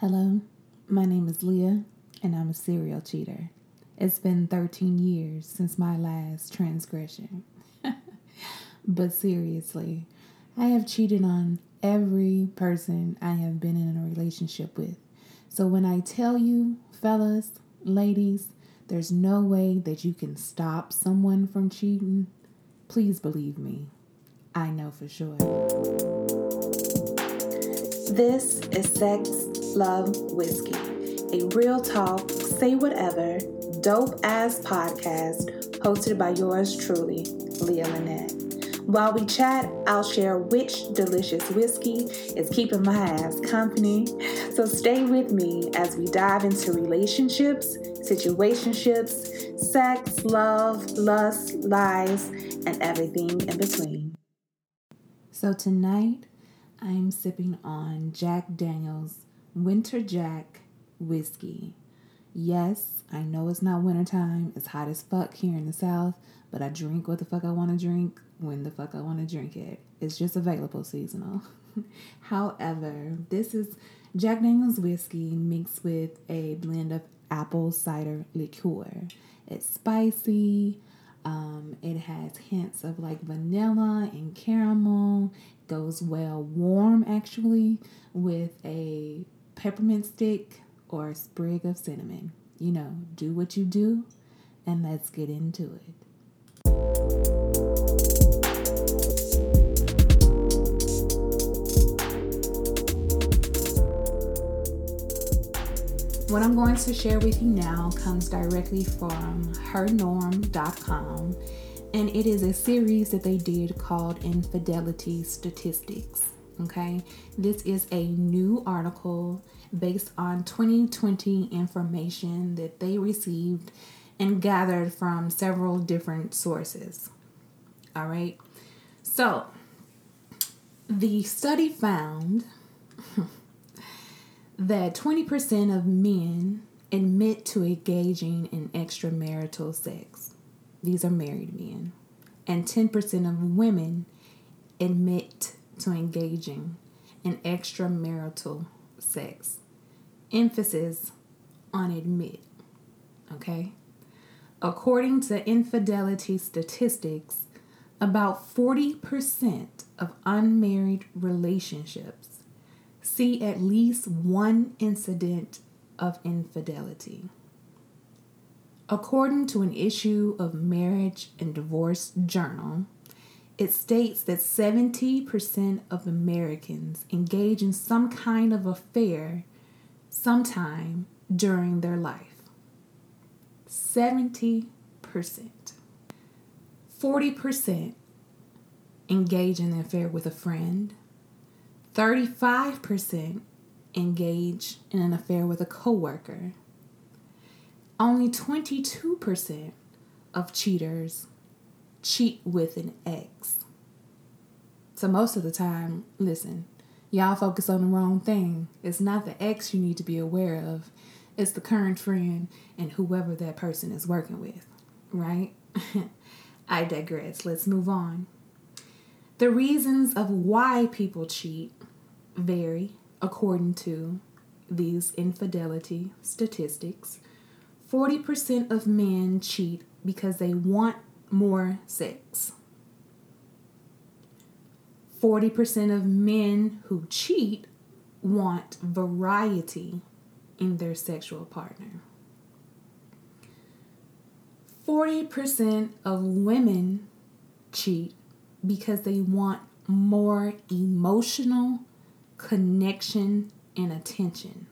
Hello, my name is Leah, and I'm a serial cheater. It's been 13 years since my last transgression. but seriously, I have cheated on every person I have been in a relationship with. So when I tell you, fellas, ladies, there's no way that you can stop someone from cheating, please believe me. I know for sure. This is Sex Love Whiskey, a real talk, say whatever, dope ass podcast hosted by yours truly, Leah Lynette. While we chat, I'll share which delicious whiskey is keeping my ass company. So stay with me as we dive into relationships, situationships, sex, love, lust, lies, and everything in between. So tonight, I'm sipping on Jack Daniels Winter Jack whiskey. Yes, I know it's not wintertime. It's hot as fuck here in the South, but I drink what the fuck I want to drink when the fuck I want to drink it. It's just available seasonal. However, this is Jack Daniels whiskey mixed with a blend of apple cider liqueur. It's spicy. Um, it has hints of like vanilla and caramel. Goes well warm actually with a peppermint stick or a sprig of cinnamon. You know, do what you do, and let's get into it. What I'm going to share with you now comes directly from hernorm.com, and it is a series that they did called Infidelity Statistics. Okay, this is a new article based on 2020 information that they received and gathered from several different sources. All right, so the study found that 20% of men admit to engaging in extramarital sex. These are married men. And 10% of women admit to engaging in extramarital sex. Emphasis on admit. Okay? According to infidelity statistics, about 40% of unmarried relationships see at least one incident of infidelity. According to an issue of Marriage and Divorce Journal, it states that 70% of Americans engage in some kind of affair sometime during their life. 70%. 40% engage in an affair with a friend. 35% engage in an affair with a coworker. Only 22% of cheaters cheat with an ex. So most of the time, listen, y'all focus on the wrong thing. It's not the ex you need to be aware of. It's the current friend and whoever that person is working with, right? I digress. Let's move on. The reasons of why people cheat vary according to these infidelity statistics. 40% of men cheat because they want more sex. 40% of men who cheat want variety in their sexual partner. 40% of women cheat because they want more emotional connection and attention.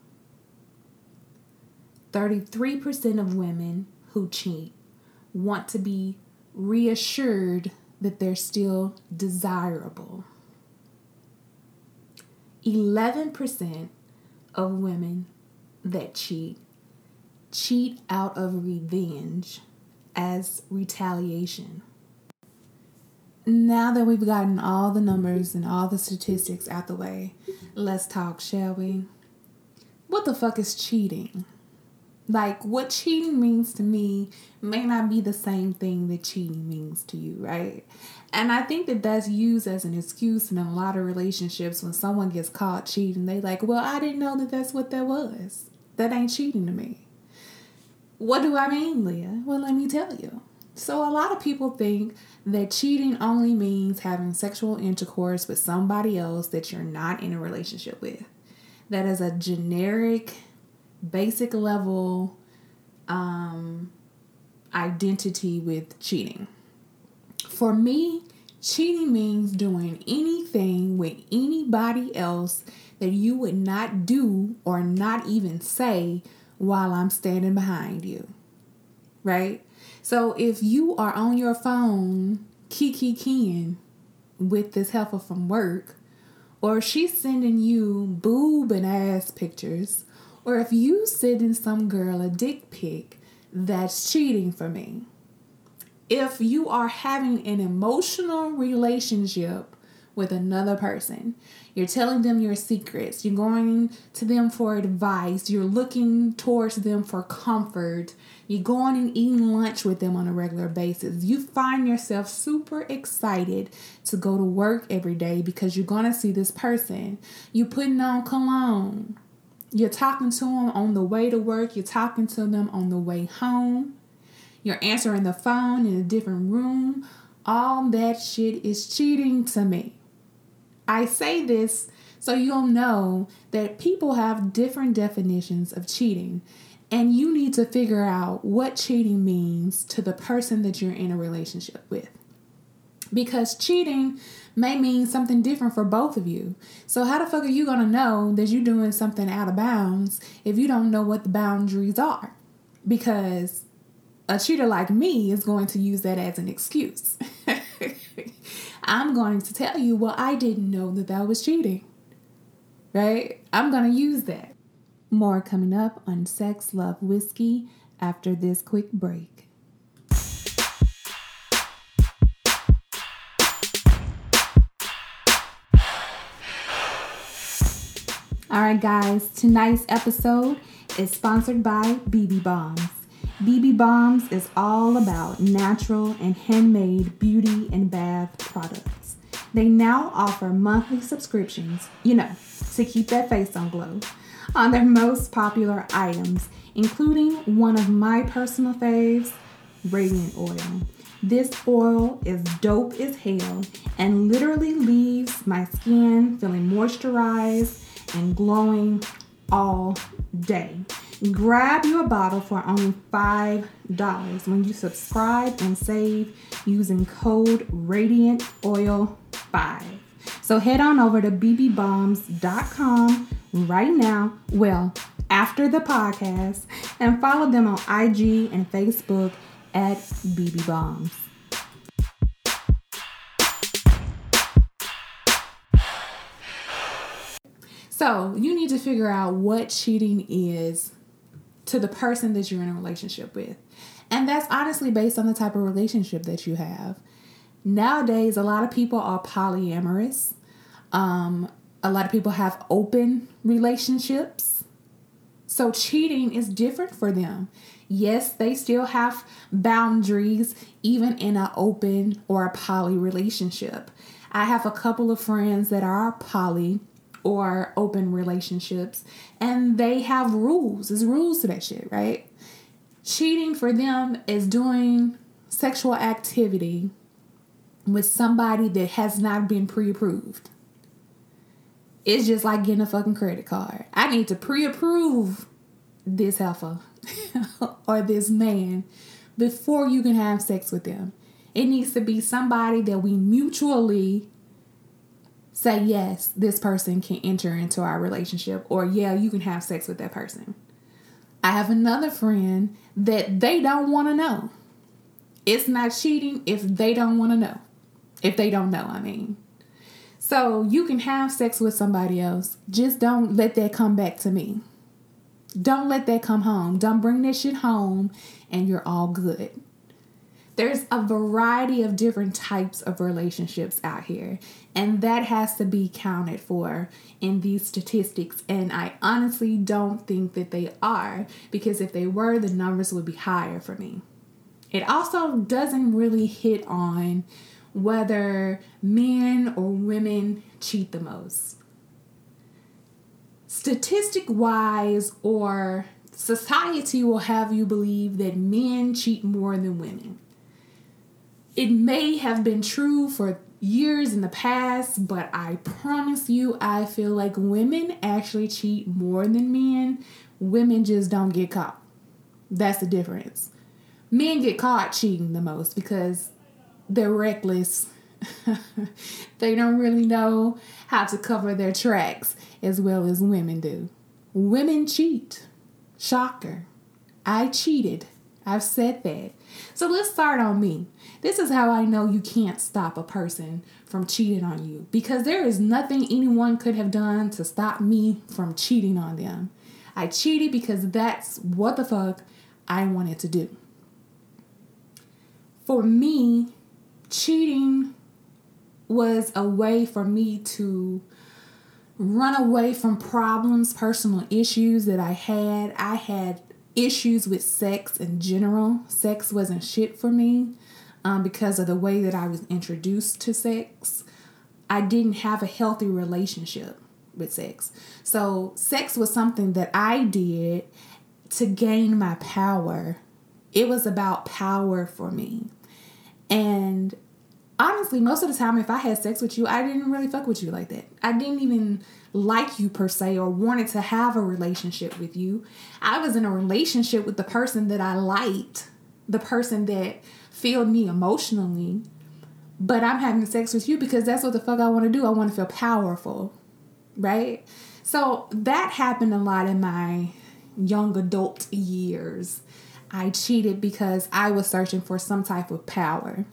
33% of women who cheat want to be reassured that they're still desirable. 11% of women that cheat cheat out of revenge as retaliation. Now that we've gotten all the numbers and all the statistics out the way, let's talk, shall we? What the fuck is cheating? Like what cheating means to me may not be the same thing that cheating means to you, right? And I think that that's used as an excuse in a lot of relationships when someone gets caught cheating. They like, well, I didn't know that that's what that was. That ain't cheating to me. What do I mean, Leah? Well, let me tell you. So, a lot of people think that cheating only means having sexual intercourse with somebody else that you're not in a relationship with. That is a generic, basic level um, identity with cheating. For me, cheating means doing anything with anybody else that you would not do or not even say while I'm standing behind you. Right? So if you are on your phone kiki keying with this heifer from work, or she's sending you boob and ass pictures, or if you sending some girl a dick pic, that's cheating for me if you are having an emotional relationship with another person, you're telling them your secrets, you're going to them for advice, you're looking towards them for comfort, you're going and eating lunch with them on a regular basis. You find yourself super excited to go to work every day because you're going to see this person. You're putting on cologne. You're talking to them on the way to work, you're talking to them on the way home. You're answering the phone in a different room. All that shit is cheating to me. I say this so you'll know that people have different definitions of cheating, and you need to figure out what cheating means to the person that you're in a relationship with. Because cheating may mean something different for both of you. So, how the fuck are you gonna know that you're doing something out of bounds if you don't know what the boundaries are? Because a cheater like me is going to use that as an excuse. I'm going to tell you, well, I didn't know that that was cheating. Right? I'm going to use that. More coming up on Sex, Love, Whiskey after this quick break. All right, guys, tonight's episode is sponsored by BB Bombs. BB Bombs is all about natural and handmade beauty and bath products. They now offer monthly subscriptions, you know, to keep that face on glow, on their most popular items, including one of my personal faves, Radiant Oil. This oil is dope as hell and literally leaves my skin feeling moisturized and glowing all day. Grab your bottle for only $5 when you subscribe and save using code Radiant Oil 5. So head on over to bbbombs.com right now, well, after the podcast, and follow them on IG and Facebook at bbbombs. So you need to figure out what cheating is to the person that you're in a relationship with. And that's honestly based on the type of relationship that you have. Nowadays, a lot of people are polyamorous. Um, a lot of people have open relationships. So cheating is different for them. Yes, they still have boundaries, even in an open or a poly relationship. I have a couple of friends that are poly or open relationships and they have rules. There's rules to that shit, right? Cheating for them is doing sexual activity with somebody that has not been pre approved. It's just like getting a fucking credit card. I need to pre approve this heifer or this man before you can have sex with them. It needs to be somebody that we mutually say yes, this person can enter into our relationship, or yeah, you can have sex with that person. I have another friend that they don't want to know. It's not cheating if they don't want to know. If they don't know, I mean. So you can have sex with somebody else. Just don't let that come back to me. Don't let that come home. Don't bring that shit home and you're all good. There's a variety of different types of relationships out here, and that has to be counted for in these statistics. And I honestly don't think that they are because if they were, the numbers would be higher for me. It also doesn't really hit on whether men or women cheat the most. Statistic wise, or society will have you believe that men cheat more than women. It may have been true for years in the past, but I promise you, I feel like women actually cheat more than men. Women just don't get caught. That's the difference. Men get caught cheating the most because they're reckless. they don't really know how to cover their tracks as well as women do. Women cheat. Shocker. I cheated. I've said that. So let's start on me. This is how I know you can't stop a person from cheating on you because there is nothing anyone could have done to stop me from cheating on them. I cheated because that's what the fuck I wanted to do. For me, cheating was a way for me to run away from problems, personal issues that I had. I had issues with sex in general. Sex wasn't shit for me um, because of the way that I was introduced to sex. I didn't have a healthy relationship with sex. So, sex was something that I did to gain my power. It was about power for me. And honestly, most of the time, if I had sex with you, I didn't really fuck with you like that. I didn't even like you per se or wanted to have a relationship with you. I was in a relationship with the person that I liked, the person that filled me emotionally. But I'm having sex with you because that's what the fuck I want to do. I want to feel powerful, right? So that happened a lot in my young adult years. I cheated because I was searching for some type of power.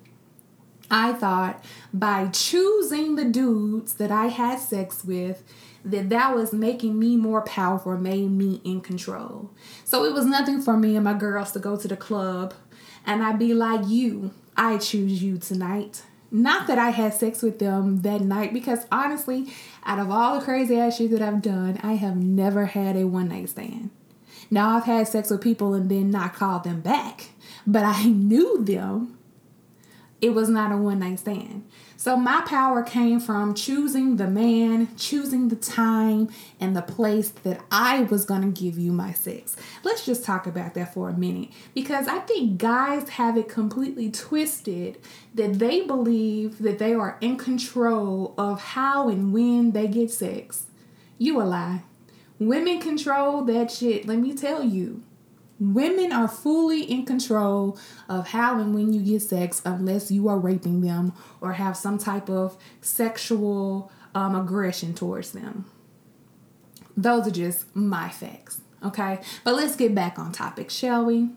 I thought by choosing the dudes that I had sex with, that that was making me more powerful, made me in control. So it was nothing for me and my girls to go to the club and I'd be like, You, I choose you tonight. Not that I had sex with them that night, because honestly, out of all the crazy ass shit that I've done, I have never had a one night stand. Now I've had sex with people and then not called them back, but I knew them it was not a one night stand. So my power came from choosing the man, choosing the time, and the place that I was going to give you my sex. Let's just talk about that for a minute because I think guys have it completely twisted that they believe that they are in control of how and when they get sex. You a lie. Women control that shit, let me tell you. Women are fully in control of how and when you get sex unless you are raping them or have some type of sexual um, aggression towards them. Those are just my facts, okay? But let's get back on topic, shall we?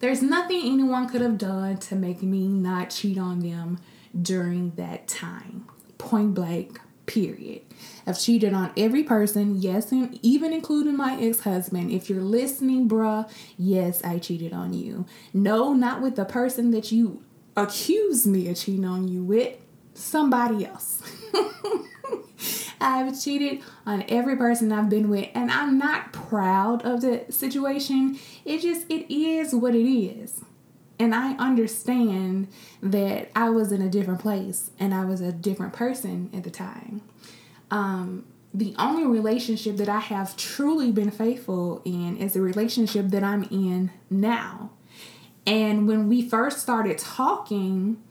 There's nothing anyone could have done to make me not cheat on them during that time. Point blank, period. I've cheated on every person, yes, and even including my ex husband. If you're listening, bruh, yes, I cheated on you. No, not with the person that you accused me of cheating on you with, somebody else. I've cheated on every person I've been with, and I'm not proud of the situation. It just, it is what it is. And I understand that I was in a different place and I was a different person at the time. Um, the only relationship that I have truly been faithful in is the relationship that I'm in now. And when we first started talking,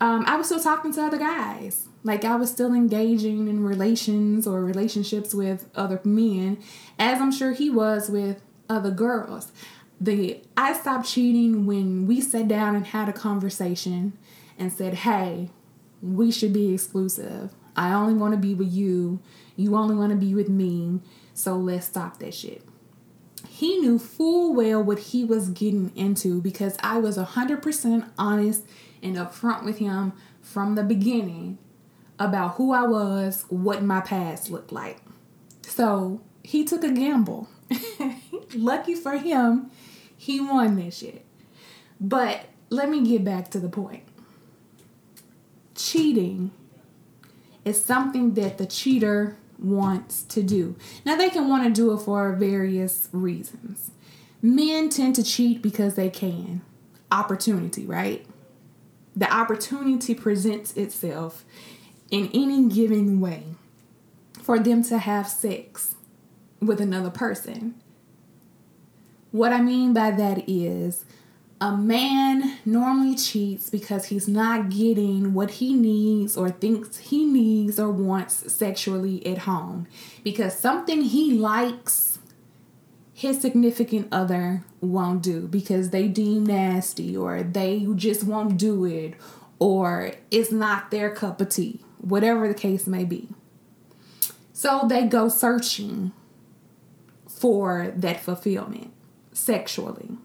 um, I was still talking to other guys. Like I was still engaging in relations or relationships with other men, as I'm sure he was with other girls the I stopped cheating when we sat down and had a conversation and said, "Hey, we should be exclusive. I only want to be with you. You only want to be with me. So let's stop that shit." He knew full well what he was getting into because I was 100% honest and upfront with him from the beginning about who I was, what my past looked like. So he took a gamble. Lucky for him, he won that shit. But let me get back to the point. Cheating is something that the cheater wants to do. Now, they can want to do it for various reasons. Men tend to cheat because they can. Opportunity, right? The opportunity presents itself in any given way for them to have sex with another person. What I mean by that is a man normally cheats because he's not getting what he needs or thinks he needs or wants sexually at home because something he likes his significant other won't do because they deem nasty or they just won't do it or it's not their cup of tea, whatever the case may be. So they go searching for that fulfillment sexually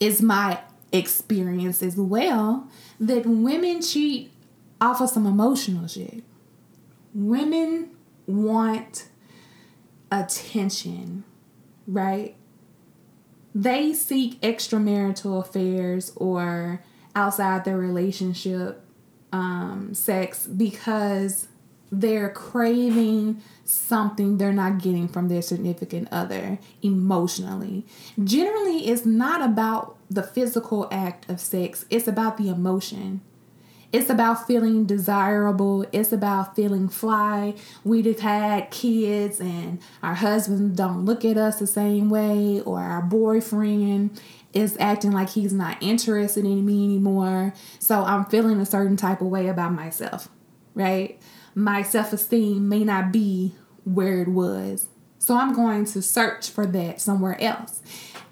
is my experience as well that women cheat off of some emotional shit. Women want attention, right? They seek extramarital affairs or outside their relationship um, sex because they're craving something they're not getting from their significant other emotionally. Generally, it's not about the physical act of sex, it's about the emotion. It's about feeling desirable. It's about feeling fly. We'd have had kids and our husbands don't look at us the same way, or our boyfriend is acting like he's not interested in me anymore. So I'm feeling a certain type of way about myself, right? My self esteem may not be where it was. So I'm going to search for that somewhere else.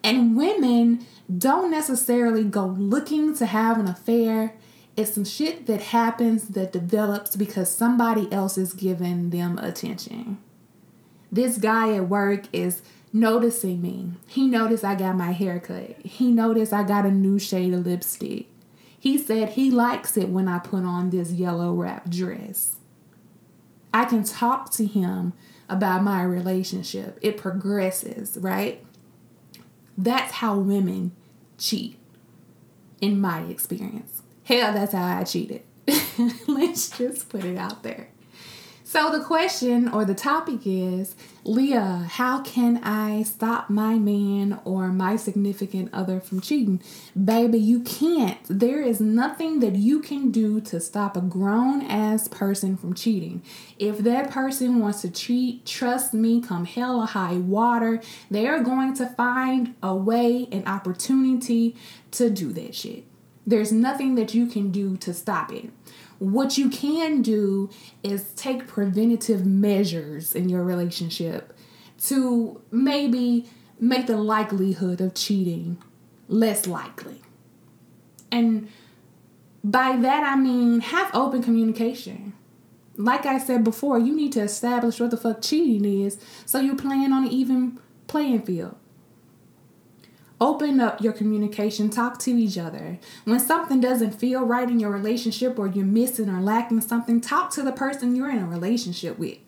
And women don't necessarily go looking to have an affair. It's some shit that happens that develops because somebody else is giving them attention. This guy at work is noticing me. He noticed I got my hair cut. He noticed I got a new shade of lipstick. He said he likes it when I put on this yellow wrap dress. I can talk to him about my relationship. It progresses, right? That's how women cheat, in my experience. Hell, that's how I cheated. Let's just put it out there. So, the question or the topic is Leah, how can I stop my man or my significant other from cheating? Baby, you can't. There is nothing that you can do to stop a grown ass person from cheating. If that person wants to cheat, trust me, come hell or high water, they are going to find a way, an opportunity to do that shit. There's nothing that you can do to stop it. What you can do is take preventative measures in your relationship to maybe make the likelihood of cheating less likely. And by that I mean have open communication. Like I said before, you need to establish what the fuck cheating is so you're playing on an even playing field. Open up your communication, talk to each other. When something doesn't feel right in your relationship or you're missing or lacking something, talk to the person you're in a relationship with.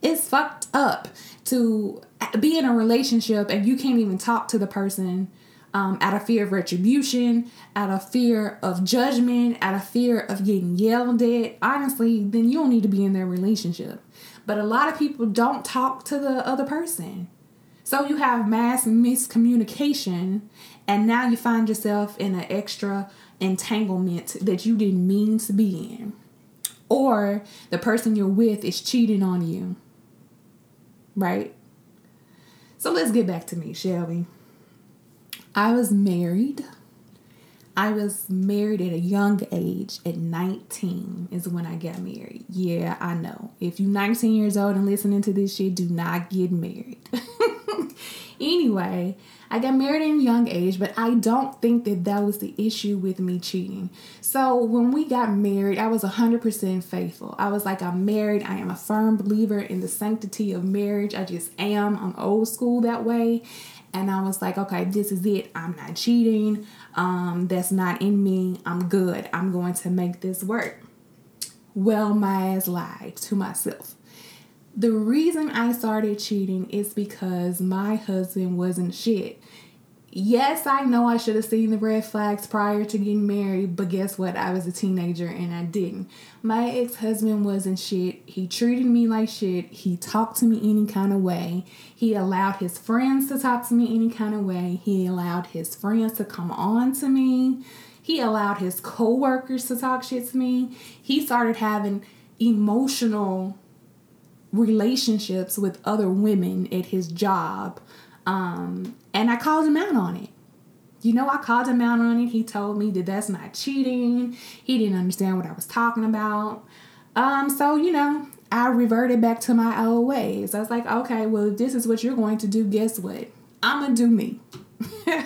It's fucked up to be in a relationship and you can't even talk to the person um, out of fear of retribution, out of fear of judgment, out of fear of getting yelled at. Honestly, then you don't need to be in that relationship. But a lot of people don't talk to the other person. So you have mass miscommunication, and now you find yourself in an extra entanglement that you didn't mean to be in. Or the person you're with is cheating on you. Right? So let's get back to me, shall we? I was married. I was married at a young age. At 19 is when I got married. Yeah, I know. If you're 19 years old and listening to this shit, do not get married. anyway, I got married in a young age, but I don't think that that was the issue with me cheating. So when we got married, I was 100% faithful. I was like, I'm married. I am a firm believer in the sanctity of marriage. I just am. I'm old school that way. And I was like, okay, this is it. I'm not cheating. Um, that's not in me. I'm good. I'm going to make this work. Well, my ass lied to myself. The reason I started cheating is because my husband wasn't shit. yes, I know I should have seen the red flags prior to getting married, but guess what? I was a teenager and I didn't. My ex husband wasn't shit. He treated me like shit. He talked to me any kind of way. He allowed his friends to talk to me any kind of way. He allowed his friends to come on to me. He allowed his coworkers to talk shit to me. He started having emotional relationships with other women at his job um, and I called him out on it. You know, I called him out on it. He told me that that's not cheating. He didn't understand what I was talking about. Um, so, you know, I reverted back to my old ways. I was like, okay, well, if this is what you're going to do, guess what? I'm going to do me.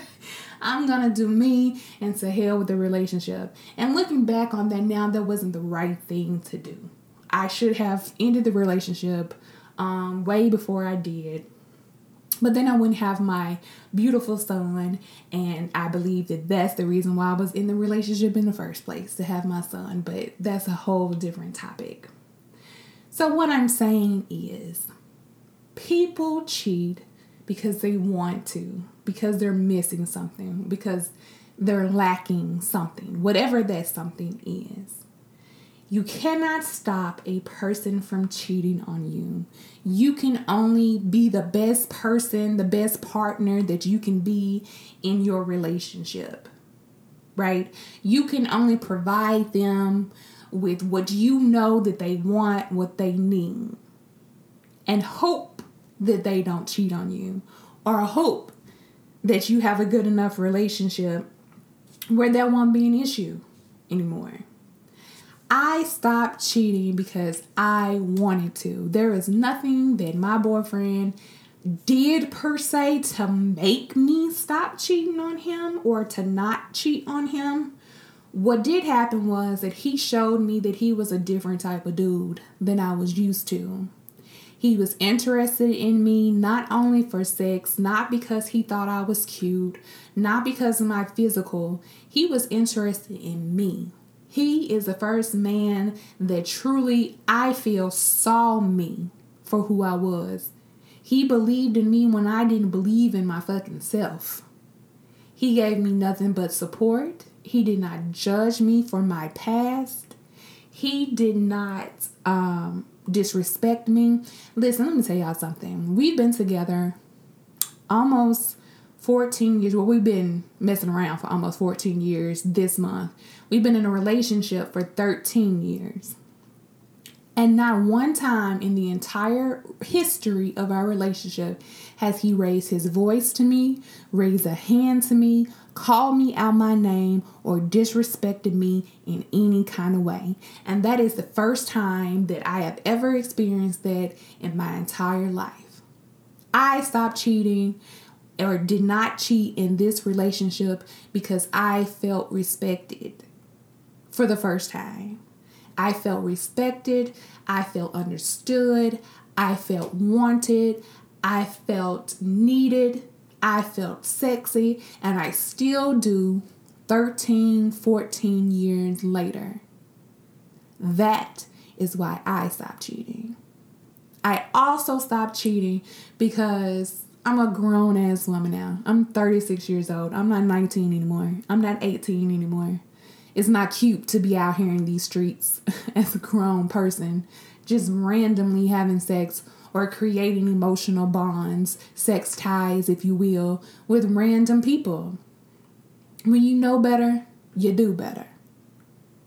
I'm to do me and to hell with the relationship. And looking back on that now, that wasn't the right thing to do. I should have ended the relationship um, way before I did. But then I wouldn't have my beautiful son, and I believe that that's the reason why I was in the relationship in the first place to have my son. But that's a whole different topic. So, what I'm saying is, people cheat because they want to, because they're missing something, because they're lacking something, whatever that something is. You cannot stop a person from cheating on you. You can only be the best person, the best partner that you can be in your relationship, right? You can only provide them with what you know that they want, what they need, and hope that they don't cheat on you, or hope that you have a good enough relationship where that won't be an issue anymore. I stopped cheating because I wanted to. There is nothing that my boyfriend did per se to make me stop cheating on him or to not cheat on him. What did happen was that he showed me that he was a different type of dude than I was used to. He was interested in me not only for sex, not because he thought I was cute, not because of my physical. He was interested in me. He is the first man that truly, I feel, saw me for who I was. He believed in me when I didn't believe in my fucking self. He gave me nothing but support. He did not judge me for my past. He did not um, disrespect me. Listen, let me tell y'all something. We've been together almost 14 years. Well, we've been messing around for almost 14 years this month. We've been in a relationship for 13 years. And not one time in the entire history of our relationship has he raised his voice to me, raised a hand to me, called me out my name, or disrespected me in any kind of way. And that is the first time that I have ever experienced that in my entire life. I stopped cheating or did not cheat in this relationship because I felt respected for the first time. I felt respected, I felt understood, I felt wanted, I felt needed, I felt sexy, and I still do 13, 14 years later. That is why I stopped cheating. I also stopped cheating because I'm a grown ass woman now. I'm 36 years old. I'm not 19 anymore. I'm not 18 anymore. It's not cute to be out here in these streets as a grown person, just randomly having sex or creating emotional bonds, sex ties, if you will, with random people. When you know better, you do better.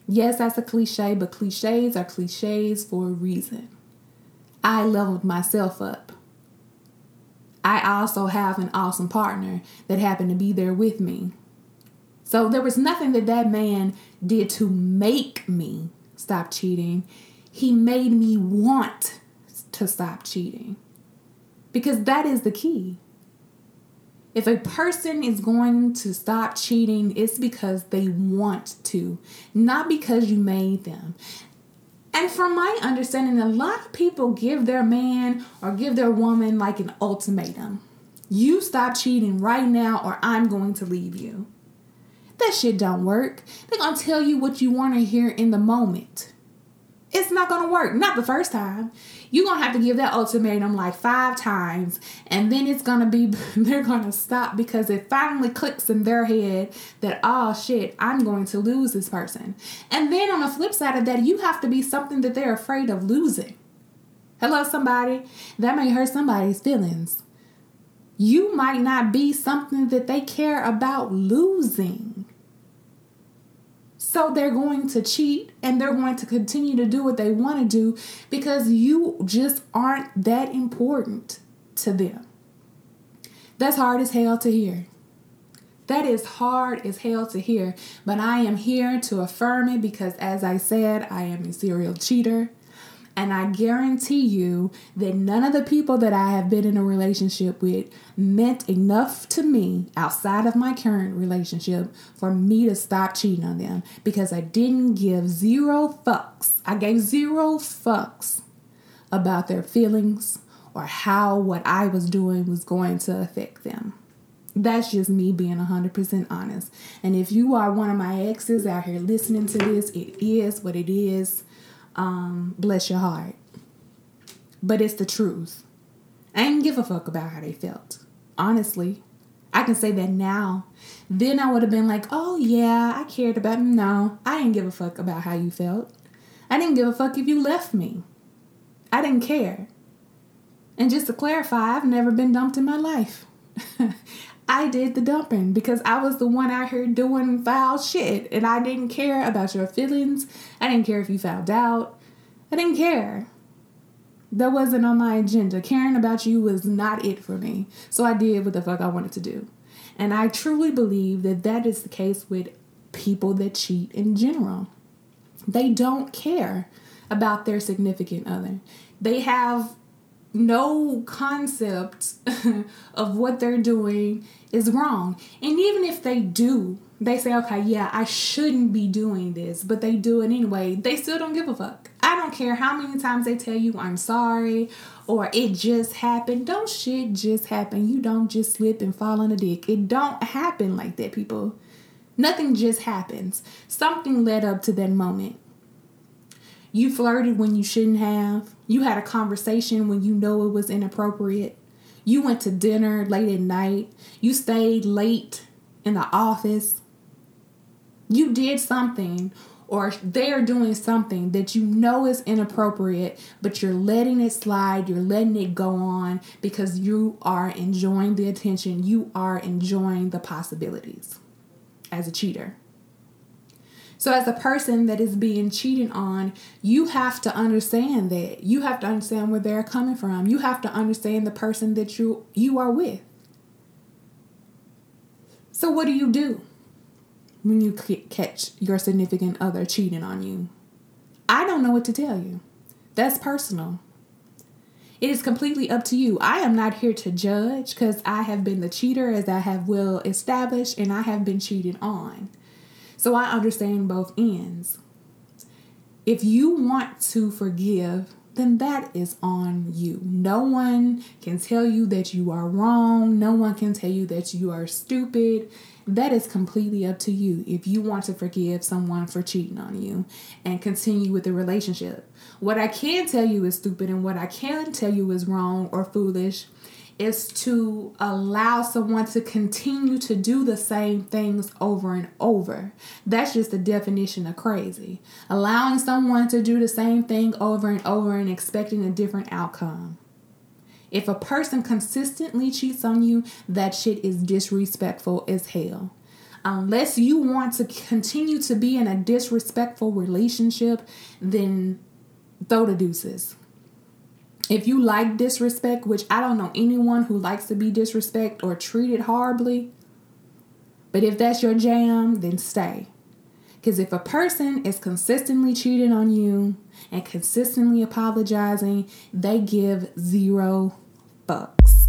Yes, that's a cliche, but cliches are cliches for a reason. I leveled myself up. I also have an awesome partner that happened to be there with me. So there was nothing that that man did to make me stop cheating. He made me want to stop cheating. Because that is the key. If a person is going to stop cheating, it's because they want to, not because you made them. And from my understanding, a lot of people give their man or give their woman like an ultimatum. You stop cheating right now or I'm going to leave you. That shit don't work. They're to tell you what you want to hear in the moment. It's not gonna work. Not the first time. You're gonna have to give that ultimatum like five times, and then it's gonna be they're gonna stop because it finally clicks in their head that oh shit, I'm going to lose this person. And then on the flip side of that, you have to be something that they're afraid of losing. Hello, somebody. That may hurt somebody's feelings. You might not be something that they care about losing. So they're going to cheat and they're going to continue to do what they want to do because you just aren't that important to them. That's hard as hell to hear. That is hard as hell to hear, but I am here to affirm it because, as I said, I am a serial cheater. And I guarantee you that none of the people that I have been in a relationship with meant enough to me outside of my current relationship for me to stop cheating on them because I didn't give zero fucks. I gave zero fucks about their feelings or how what I was doing was going to affect them. That's just me being 100% honest. And if you are one of my exes out here listening to this, it is what it is um, bless your heart. But it's the truth. I didn't give a fuck about how they felt. Honestly. I can say that now. Then I would have been like, oh yeah, I cared about him. No, I didn't give a fuck about how you felt. I didn't give a fuck if you left me. I didn't care. And just to clarify, I've never been dumped in my life. I did the dumping because I was the one out here doing foul shit and I didn't care about your feelings. I didn't care if you found out. I didn't care. That wasn't on my agenda. Caring about you was not it for me. So I did what the fuck I wanted to do. And I truly believe that that is the case with people that cheat in general. They don't care about their significant other. They have no concept of what they're doing is wrong. And even if they do, they say, okay, yeah, I shouldn't be doing this, but they do it anyway, they still don't give a fuck. I don't care how many times they tell you I'm sorry or it just happened. Don't shit just happen. You don't just slip and fall on a dick. It don't happen like that, people. Nothing just happens. Something led up to that moment. You flirted when you shouldn't have. You had a conversation when you know it was inappropriate. You went to dinner late at night. You stayed late in the office. You did something or they're doing something that you know is inappropriate, but you're letting it slide, you're letting it go on because you are enjoying the attention, you are enjoying the possibilities as a cheater. So, as a person that is being cheated on, you have to understand that. You have to understand where they're coming from. You have to understand the person that you you are with. So, what do you do when you catch your significant other cheating on you? I don't know what to tell you. That's personal. It is completely up to you. I am not here to judge because I have been the cheater, as I have well established, and I have been cheated on. So I understand both ends. If you want to forgive, then that is on you. No one can tell you that you are wrong. No one can tell you that you are stupid. That is completely up to you if you want to forgive someone for cheating on you and continue with the relationship. What I can tell you is stupid, and what I can tell you is wrong or foolish is to allow someone to continue to do the same things over and over. That's just the definition of crazy. Allowing someone to do the same thing over and over and expecting a different outcome. If a person consistently cheats on you, that shit is disrespectful as hell. Unless you want to continue to be in a disrespectful relationship, then throw the deuces. If you like disrespect, which I don't know anyone who likes to be disrespect or treated horribly, but if that's your jam, then stay. Because if a person is consistently cheating on you and consistently apologizing, they give zero fucks.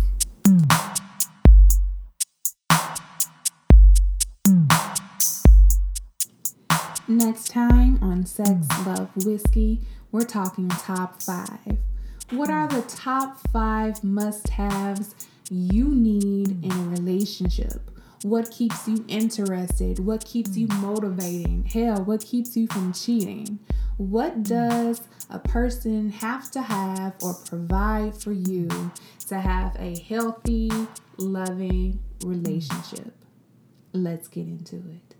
Next time on Sex, Love, Whiskey, we're talking top five. What are the top five must haves you need in a relationship? What keeps you interested? What keeps you motivating? Hell, what keeps you from cheating? What does a person have to have or provide for you to have a healthy, loving relationship? Let's get into it.